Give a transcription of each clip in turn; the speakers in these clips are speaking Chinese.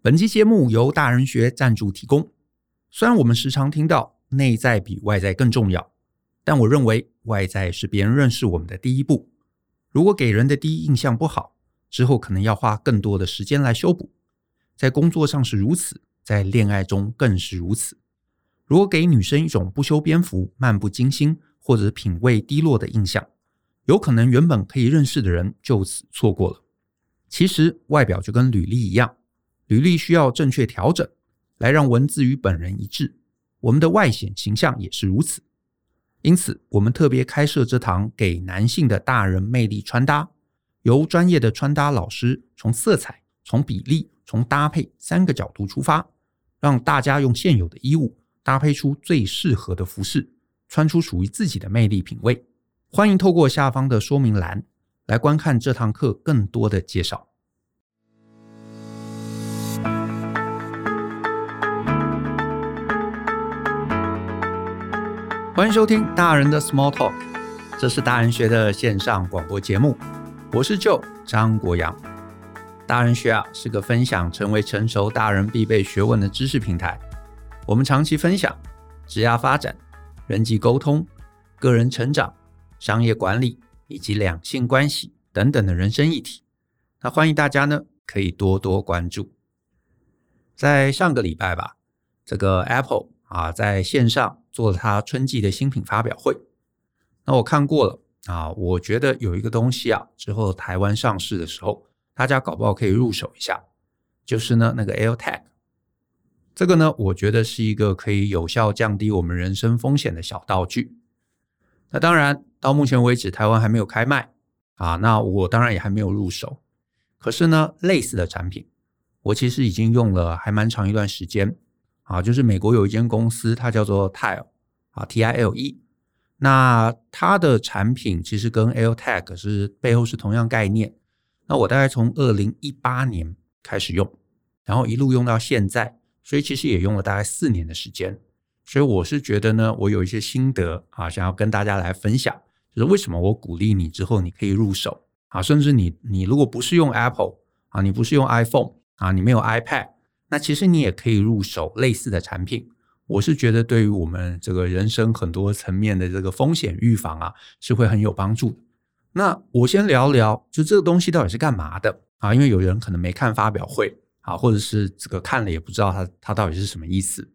本期节目由大人学赞助提供。虽然我们时常听到内在比外在更重要，但我认为外在是别人认识我们的第一步。如果给人的第一印象不好，之后可能要花更多的时间来修补。在工作上是如此，在恋爱中更是如此。如果给女生一种不修边幅、漫不经心或者品味低落的印象，有可能原本可以认识的人就此错过了。其实外表就跟履历一样，履历需要正确调整，来让文字与本人一致。我们的外显形象也是如此。因此，我们特别开设这堂给男性的大人魅力穿搭，由专业的穿搭老师从色彩、从比例、从搭配三个角度出发，让大家用现有的衣物搭配出最适合的服饰，穿出属于自己的魅力品味。欢迎透过下方的说明栏。来观看这堂课更多的介绍。欢迎收听大人的 Small Talk，这是大人学的线上广播节目。我是舅张国阳。大人学啊是个分享成为成熟大人必备学问的知识平台。我们长期分享职业发展、人际沟通、个人成长、商业管理。以及两性关系等等的人生议题，那欢迎大家呢可以多多关注。在上个礼拜吧，这个 Apple 啊在线上做了它春季的新品发表会。那我看过了啊，我觉得有一个东西啊，之后台湾上市的时候，大家搞不好可以入手一下，就是呢那个 AirTag。这个呢，我觉得是一个可以有效降低我们人身风险的小道具。那当然。到目前为止，台湾还没有开卖啊，那我当然也还没有入手。可是呢，类似的产品，我其实已经用了还蛮长一段时间啊。就是美国有一间公司，它叫做 Tile 啊，T I L E。那它的产品其实跟 AirTag 是背后是同样概念。那我大概从二零一八年开始用，然后一路用到现在，所以其实也用了大概四年的时间。所以我是觉得呢，我有一些心得啊，想要跟大家来分享。就是为什么我鼓励你之后你可以入手啊，甚至你你如果不是用 Apple 啊，你不是用 iPhone 啊，你没有 iPad，那其实你也可以入手类似的产品。我是觉得对于我们这个人生很多层面的这个风险预防啊，是会很有帮助的。那我先聊聊，就这个东西到底是干嘛的啊？因为有人可能没看发表会啊，或者是这个看了也不知道它它到底是什么意思。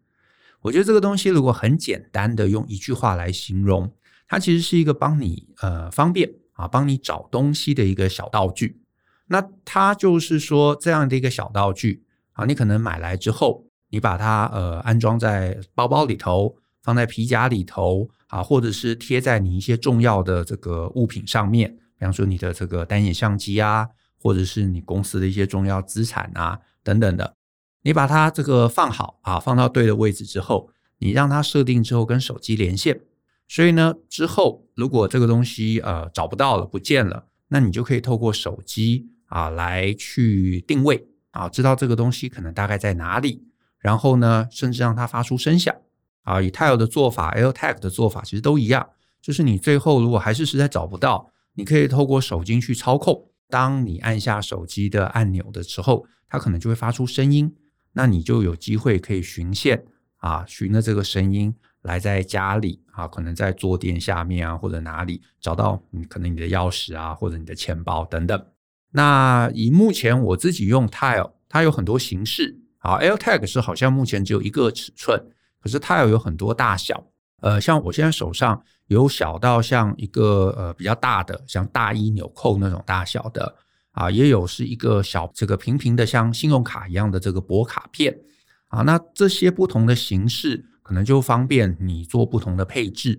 我觉得这个东西如果很简单的用一句话来形容。它其实是一个帮你呃方便啊，帮你找东西的一个小道具。那它就是说这样的一个小道具啊，你可能买来之后，你把它呃安装在包包里头，放在皮夹里头啊，或者是贴在你一些重要的这个物品上面，比方说你的这个单眼相机啊，或者是你公司的一些重要资产啊等等的。你把它这个放好啊，放到对的位置之后，你让它设定之后跟手机连线。所以呢，之后如果这个东西呃找不到了、不见了，那你就可以透过手机啊来去定位啊，知道这个东西可能大概在哪里，然后呢，甚至让它发出声响啊。以 Tile 的做法、AirTag 的做法其实都一样，就是你最后如果还是实在找不到，你可以透过手机去操控。当你按下手机的按钮的时候，它可能就会发出声音，那你就有机会可以循线啊，循着这个声音。来在家里啊，可能在坐垫下面啊，或者哪里找到你可能你的钥匙啊，或者你的钱包等等。那以目前我自己用 Tile，它有很多形式。啊，AirTag 是好像目前只有一个尺寸，可是 Tile 有很多大小。呃，像我现在手上有小到像一个呃比较大的，像大衣纽扣那种大小的啊，也有是一个小这个平平的像信用卡一样的这个薄卡片啊。那这些不同的形式。可能就方便你做不同的配置，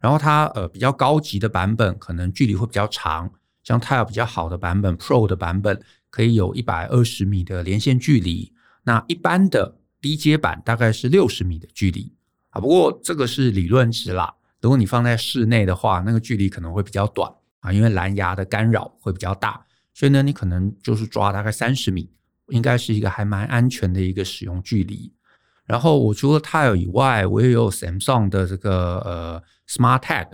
然后它呃比较高级的版本可能距离会比较长，像 Tile 比较好的版本 Pro 的版本可以有一百二十米的连线距离，那一般的低阶版大概是六十米的距离啊。不过这个是理论值啦，如果你放在室内的话，那个距离可能会比较短啊，因为蓝牙的干扰会比较大，所以呢，你可能就是抓大概三十米，应该是一个还蛮安全的一个使用距离。然后我除了 Tile 以外，我也有 Samsung 的这个呃 Smart Tag。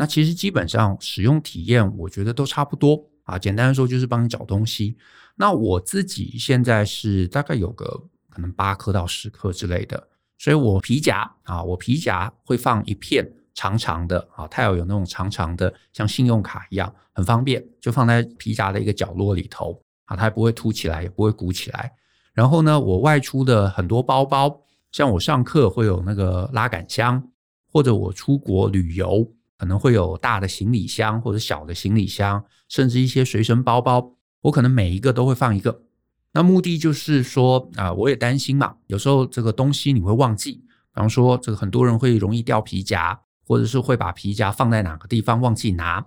那其实基本上使用体验，我觉得都差不多啊，简单的说就是帮你找东西。那我自己现在是大概有个可能八颗到十颗之类的，所以我皮夹啊，我皮夹会放一片长长的啊它要有那种长长的，像信用卡一样，很方便，就放在皮夹的一个角落里头啊，它不会凸起来，也不会鼓起来。然后呢，我外出的很多包包，像我上课会有那个拉杆箱，或者我出国旅游可能会有大的行李箱或者小的行李箱，甚至一些随身包包，我可能每一个都会放一个。那目的就是说啊，我也担心嘛，有时候这个东西你会忘记，比方说这个很多人会容易掉皮夹，或者是会把皮夹放在哪个地方忘记拿，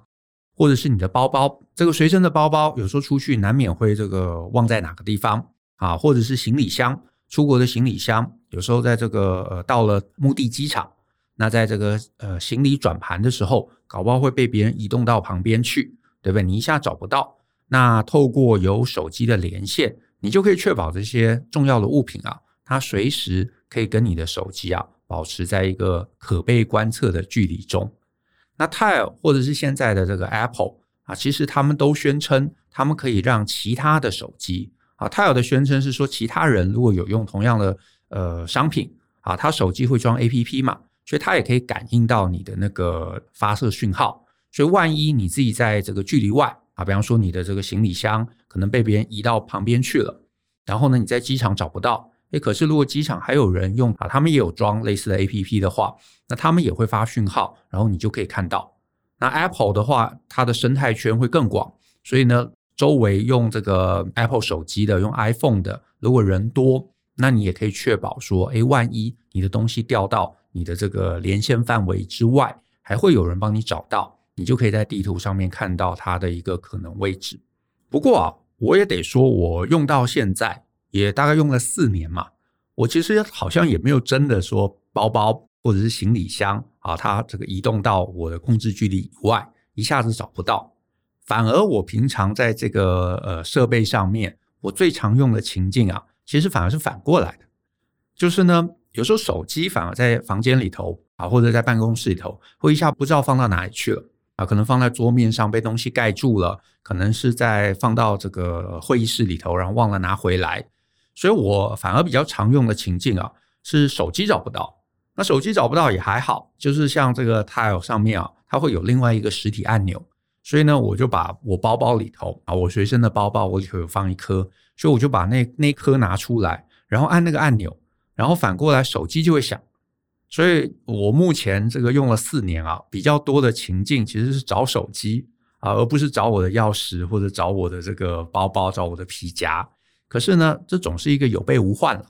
或者是你的包包，这个随身的包包有时候出去难免会这个忘在哪个地方。啊，或者是行李箱，出国的行李箱，有时候在这个呃到了目的机场，那在这个呃行李转盘的时候，搞不好会被别人移动到旁边去，对不对？你一下找不到，那透过有手机的连线，你就可以确保这些重要的物品啊，它随时可以跟你的手机啊保持在一个可被观测的距离中。那 Tile 或者是现在的这个 Apple 啊，其实他们都宣称，他们可以让其他的手机。啊，Tile 的宣称是说，其他人如果有用同样的呃商品啊，他手机会装 APP 嘛，所以它也可以感应到你的那个发射讯号。所以万一你自己在这个距离外啊，比方说你的这个行李箱可能被别人移到旁边去了，然后呢你在机场找不到，诶，可是如果机场还有人用啊，他们也有装类似的 APP 的话，那他们也会发讯号，然后你就可以看到。那 Apple 的话，它的生态圈会更广，所以呢。周围用这个 Apple 手机的，用 iPhone 的，如果人多，那你也可以确保说，诶，万一你的东西掉到你的这个连线范围之外，还会有人帮你找到，你就可以在地图上面看到它的一个可能位置。不过啊，我也得说，我用到现在也大概用了四年嘛，我其实好像也没有真的说包包或者是行李箱啊，它这个移动到我的控制距离以外，一下子找不到。反而我平常在这个呃设备上面，我最常用的情境啊，其实反而是反过来的，就是呢，有时候手机反而在房间里头啊，或者在办公室里头，会一下不知道放到哪里去了啊，可能放在桌面上被东西盖住了，可能是在放到这个会议室里头，然后忘了拿回来，所以我反而比较常用的情境啊，是手机找不到。那手机找不到也还好，就是像这个 Tile 上面啊，它会有另外一个实体按钮。所以呢，我就把我包包里头啊，我随身的包包我里头有放一颗，所以我就把那那颗拿出来，然后按那个按钮，然后反过来手机就会响。所以我目前这个用了四年啊，比较多的情境其实是找手机啊，而不是找我的钥匙或者找我的这个包包、找我的皮夹。可是呢，这总是一个有备无患了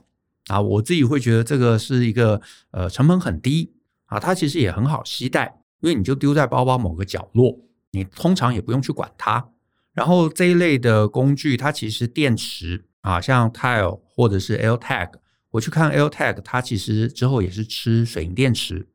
啊。我自己会觉得这个是一个呃成本很低啊，它其实也很好携带，因为你就丢在包包某个角落。你通常也不用去管它，然后这一类的工具，它其实电池啊，像 Tile 或者是 AirTag，我去看 AirTag，它其实之后也是吃水银电池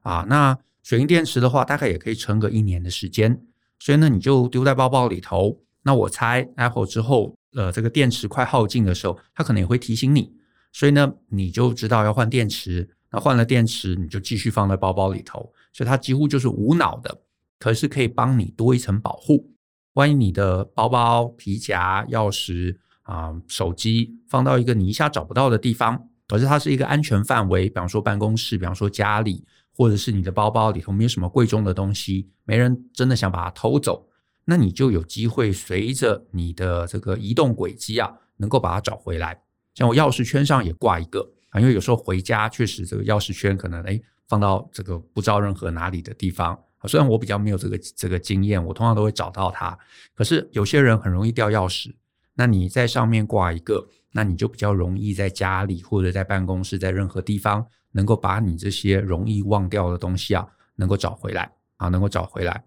啊。那水银电池的话，大概也可以撑个一年的时间，所以呢，你就丢在包包里头。那我猜 Apple 之后，呃，这个电池快耗尽的时候，它可能也会提醒你，所以呢，你就知道要换电池。那换了电池，你就继续放在包包里头，所以它几乎就是无脑的。可是可以帮你多一层保护，万一你的包包、皮夹、钥匙啊、手机放到一个你一下找不到的地方，可是它是一个安全范围，比方说办公室，比方说家里，或者是你的包包里头没有什么贵重的东西，没人真的想把它偷走，那你就有机会随着你的这个移动轨迹啊，能够把它找回来。像我钥匙圈上也挂一个啊，因为有时候回家确实这个钥匙圈可能诶放到这个不知道任何哪里的地方。虽然我比较没有这个这个经验，我通常都会找到它。可是有些人很容易掉钥匙，那你在上面挂一个，那你就比较容易在家里或者在办公室，在任何地方能够把你这些容易忘掉的东西啊，能够找回来啊，能够找回来。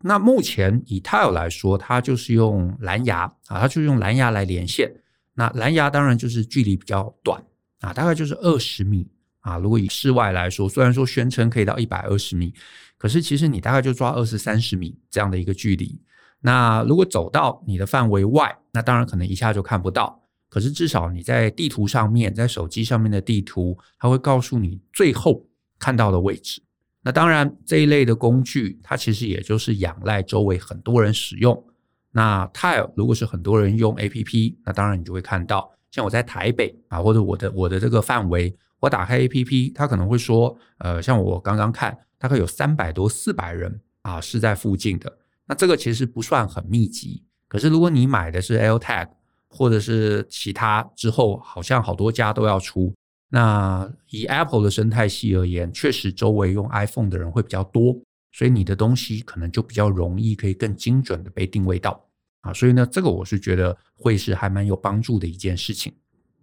那目前以 Tile 来说，它就是用蓝牙啊，它就是用蓝牙来连线。那蓝牙当然就是距离比较短啊，大概就是二十米啊。如果以室外来说，虽然说宣称可以到一百二十米。可是其实你大概就抓二十三十米这样的一个距离，那如果走到你的范围外，那当然可能一下就看不到。可是至少你在地图上面，在手机上面的地图，它会告诉你最后看到的位置。那当然这一类的工具，它其实也就是仰赖周围很多人使用，那 Tile 如果是很多人用 APP，那当然你就会看到，像我在台北啊，或者我的我的这个范围，我打开 APP，它可能会说，呃，像我刚刚看，大概有三百多四百人啊是在附近的。那这个其实不算很密集，可是如果你买的是 AirTag 或者是其他之后，好像好多家都要出。那以 Apple 的生态系而言，确实周围用 iPhone 的人会比较多，所以你的东西可能就比较容易可以更精准的被定位到啊。所以呢，这个我是觉得会是还蛮有帮助的一件事情。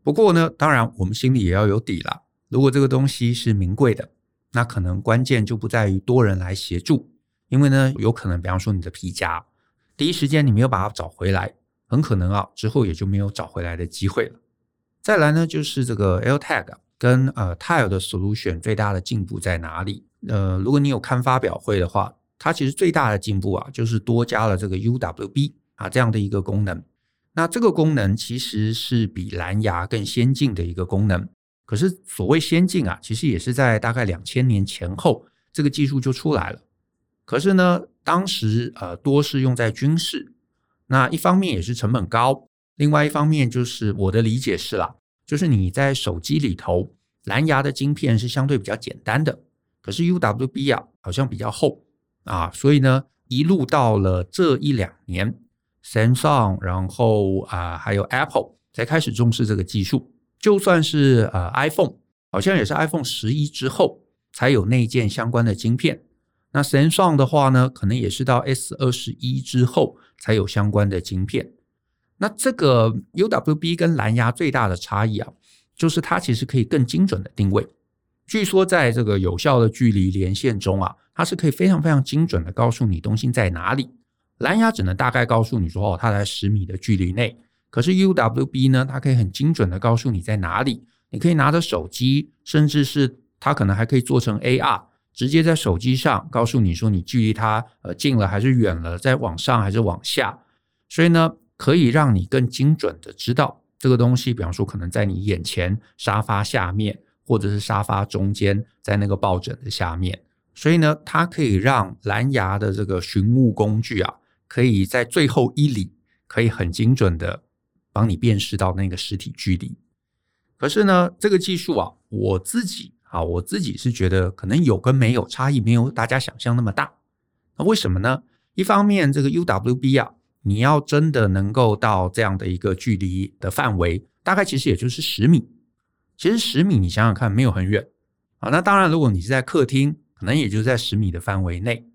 不过呢，当然我们心里也要有底啦。如果这个东西是名贵的，那可能关键就不在于多人来协助，因为呢，有可能比方说你的皮夹，第一时间你没有把它找回来，很可能啊之后也就没有找回来的机会了。再来呢，就是这个 AirTag 跟呃 Tile 的 solution 最大的进步在哪里？呃，如果你有看发表会的话，它其实最大的进步啊，就是多加了这个 UWB 啊这样的一个功能。那这个功能其实是比蓝牙更先进的一个功能。可是所谓先进啊，其实也是在大概两千年前后，这个技术就出来了。可是呢，当时呃多是用在军事，那一方面也是成本高。另外一方面，就是我的理解是啦，就是你在手机里头，蓝牙的晶片是相对比较简单的，可是 UWB 啊好像比较厚啊，所以呢，一路到了这一两年，Samsung，然后啊还有 Apple 才开始重视这个技术。就算是呃 iPhone，好像也是 iPhone 十一之后才有内建相关的晶片。那 Samsung 的话呢，可能也是到 S 二十一之后才有相关的晶片。那这个 UWB 跟蓝牙最大的差异啊，就是它其实可以更精准的定位。据说在这个有效的距离连线中啊，它是可以非常非常精准的告诉你东西在哪里。蓝牙只能大概告诉你说哦，它在十米的距离内。可是 UWB 呢，它可以很精准的告诉你在哪里。你可以拿着手机，甚至是它可能还可以做成 AR，直接在手机上告诉你说你距离它呃近了还是远了，在往上还是往下。所以呢，可以让你更精准的知道这个东西，比方说可能在你眼前沙发下面，或者是沙发中间，在那个抱枕的下面。所以呢，它可以让蓝牙的这个寻物工具啊，可以在最后一里可以很精准的帮你辨识到那个实体距离。可是呢，这个技术啊，我自己啊，我自己是觉得可能有跟没有差异，没有大家想象那么大。那为什么呢？一方面，这个 UWB 啊。你要真的能够到这样的一个距离的范围，大概其实也就是十米。其实十米，你想想看，没有很远啊。那当然，如果你是在客厅，可能也就在十米的范围内。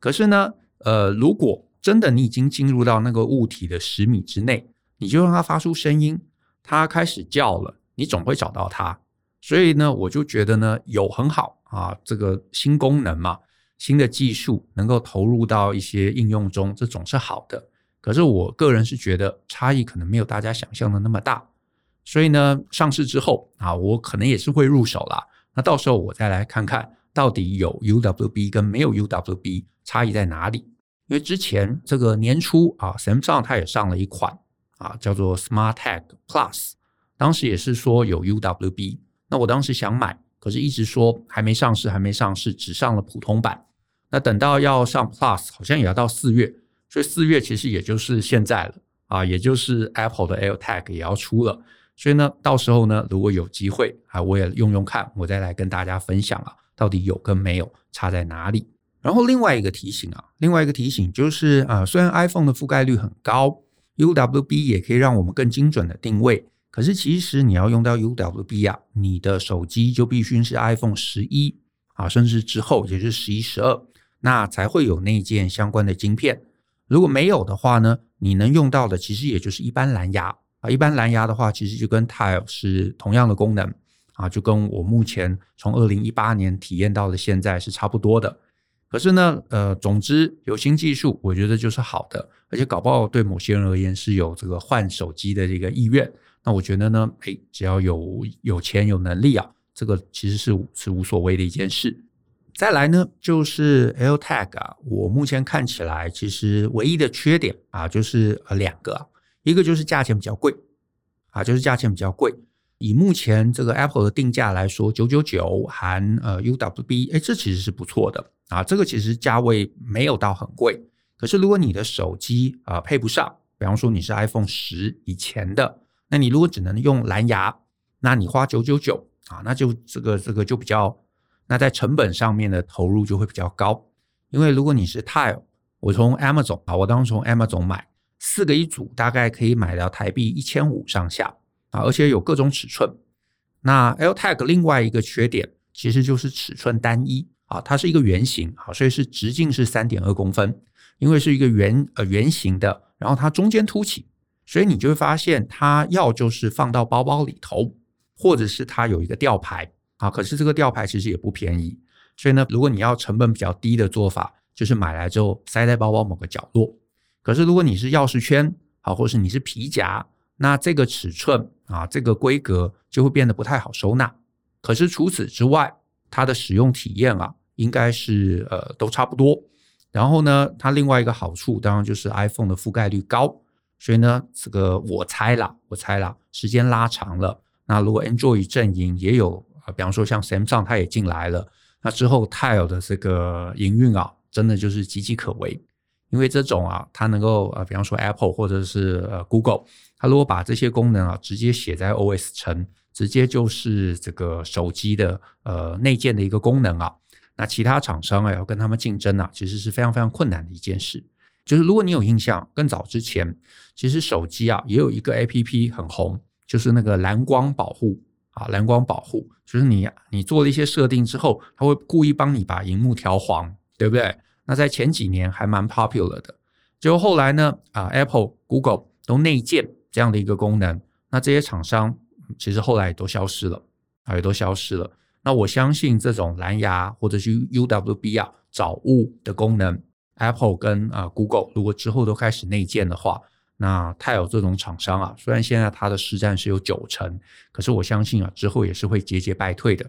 可是呢，呃，如果真的你已经进入到那个物体的十米之内，你就让它发出声音，它开始叫了，你总会找到它。所以呢，我就觉得呢，有很好啊，这个新功能嘛，新的技术能够投入到一些应用中，这总是好的。可是我个人是觉得差异可能没有大家想象的那么大，所以呢，上市之后啊，我可能也是会入手啦。那到时候我再来看看到底有 UWB 跟没有 UWB 差异在哪里。因为之前这个年初啊，Samsung 它也上了一款啊，叫做 SmartTag Plus，当时也是说有 UWB。那我当时想买，可是一直说还没上市，还没上市，只上了普通版。那等到要上 Plus，好像也要到四月。所以四月其实也就是现在了啊，也就是 Apple 的 AirTag 也要出了。所以呢，到时候呢，如果有机会啊，我也用用看，我再来跟大家分享啊，到底有跟没有差在哪里。然后另外一个提醒啊，另外一个提醒就是啊，虽然 iPhone 的覆盖率很高，UWB 也可以让我们更精准的定位，可是其实你要用到 UWB 啊，你的手机就必须是 iPhone 十一啊，甚至之后也就是十一、十二，那才会有内建相关的晶片。如果没有的话呢，你能用到的其实也就是一般蓝牙啊。一般蓝牙的话，其实就跟 Tile 是同样的功能啊，就跟我目前从二零一八年体验到的现在是差不多的。可是呢，呃，总之有新技术，我觉得就是好的，而且搞不好对某些人而言是有这个换手机的这个意愿。那我觉得呢，诶，只要有有钱有能力啊，这个其实是是无所谓的一件事。再来呢，就是 L tag 啊，我目前看起来其实唯一的缺点啊，就是呃两个，一个就是价钱比较贵啊，就是价钱比较贵。以目前这个 Apple 的定价来说，九九九含呃 UWB，哎，这其实是不错的啊，这个其实价位没有到很贵。可是如果你的手机啊、配不上，比方说你是 iPhone 十以前的，那你如果只能用蓝牙，那你花九九九啊，那就这个这个就比较，那在成本上面的投入就会比较高。因为如果你是 Tile，我从 Amazon 啊，我当时从 Amazon 买四个一组，大概可以买到台币一千五上下啊，而且有各种尺寸。那 LTag 另外一个缺点其实就是尺寸单一啊，它是一个圆形啊，所以是直径是三点二公分，因为是一个圆呃圆形的，然后它中间凸起，所以你就会发现它要就是放到包包里头，或者是它有一个吊牌啊，可是这个吊牌其实也不便宜，所以呢，如果你要成本比较低的做法，就是买来之后塞在包包某个角落。可是如果你是钥匙圈啊，或是你是皮夹。那这个尺寸啊，这个规格就会变得不太好收纳。可是除此之外，它的使用体验啊，应该是呃都差不多。然后呢，它另外一个好处当然就是 iPhone 的覆盖率高，所以呢，这个我猜啦，我猜啦，时间拉长了，那如果 Android 阵营也有啊，比方说像 Samsung 它也进来了，那之后 Tile 的这个营运啊，真的就是岌岌可危。因为这种啊，它能够呃，比方说 Apple 或者是呃 Google，它如果把这些功能啊直接写在 OS 层，直接就是这个手机的呃内建的一个功能啊，那其他厂商啊要跟他们竞争啊，其实是非常非常困难的一件事。就是如果你有印象，更早之前，其实手机啊也有一个 APP 很红，就是那个蓝光保护啊，蓝光保护，就是你你做了一些设定之后，它会故意帮你把荧幕调黄，对不对？那在前几年还蛮 popular 的，结果后来呢，啊，Apple、Google 都内建这样的一个功能，那这些厂商其实后来也都消失了，啊，也都消失了。那我相信这种蓝牙或者是 UWB 啊找物的功能，Apple 跟啊 Google 如果之后都开始内建的话，那泰有这种厂商啊，虽然现在它的市占是有九成，可是我相信啊之后也是会节节败退的。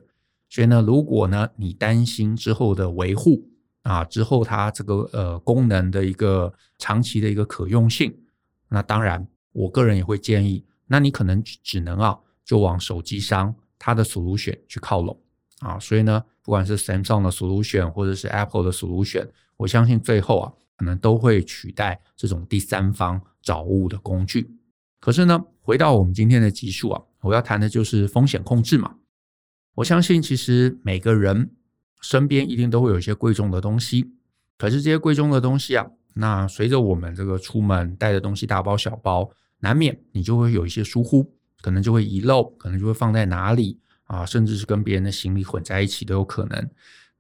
所以呢，如果呢你担心之后的维护，啊，之后它这个呃功能的一个长期的一个可用性，那当然，我个人也会建议，那你可能只能啊，就往手机商它的 solution 去靠拢啊。所以呢，不管是 Samsung 的 solution 或者是 Apple 的 solution，我相信最后啊，可能都会取代这种第三方找物的工具。可是呢，回到我们今天的集数啊，我要谈的就是风险控制嘛。我相信其实每个人。身边一定都会有一些贵重的东西，可是这些贵重的东西啊，那随着我们这个出门带的东西大包小包，难免你就会有一些疏忽，可能就会遗漏，可能就会放在哪里啊，甚至是跟别人的行李混在一起都有可能。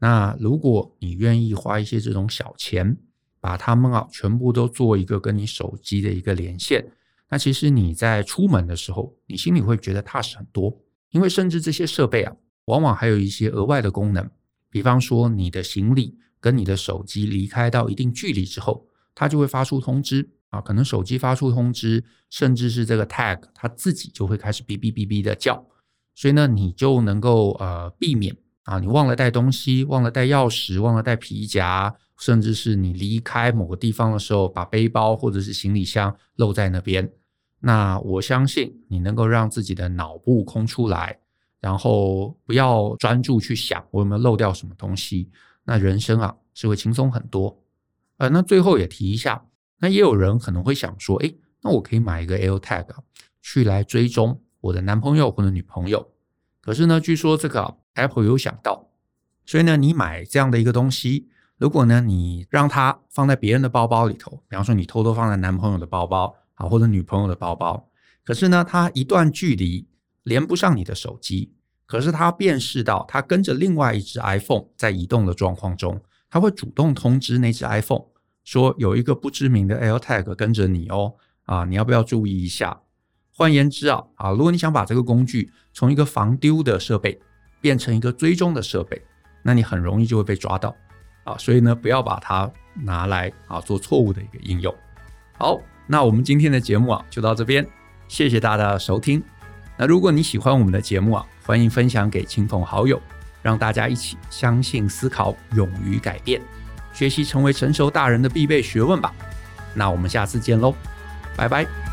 那如果你愿意花一些这种小钱，把它们啊全部都做一个跟你手机的一个连线，那其实你在出门的时候，你心里会觉得踏实很多，因为甚至这些设备啊，往往还有一些额外的功能。比方说，你的行李跟你的手机离开到一定距离之后，它就会发出通知啊，可能手机发出通知，甚至是这个 tag 它自己就会开始哔哔哔哔的叫，所以呢，你就能够呃避免啊，你忘了带东西，忘了带钥匙，忘了带皮夹，甚至是你离开某个地方的时候，把背包或者是行李箱漏在那边。那我相信你能够让自己的脑部空出来。然后不要专注去想我有没有漏掉什么东西，那人生啊是会轻松很多。呃，那最后也提一下，那也有人可能会想说，诶，那我可以买一个 AirTag 去来追踪我的男朋友或者女朋友。可是呢，据说这个 Apple 有想到，所以呢，你买这样的一个东西，如果呢你让它放在别人的包包里头，比方说你偷偷放在男朋友的包包啊或者女朋友的包包，可是呢它一段距离。连不上你的手机，可是它辨识到它跟着另外一只 iPhone 在移动的状况中，它会主动通知那只 iPhone 说有一个不知名的 AirTag 跟着你哦，啊，你要不要注意一下？换言之啊，啊，如果你想把这个工具从一个防丢的设备变成一个追踪的设备，那你很容易就会被抓到啊，所以呢，不要把它拿来啊做错误的一个应用。好，那我们今天的节目啊就到这边，谢谢大家的收听。那如果你喜欢我们的节目啊，欢迎分享给亲朋好友，让大家一起相信、思考、勇于改变，学习成为成熟大人的必备学问吧。那我们下次见喽，拜拜。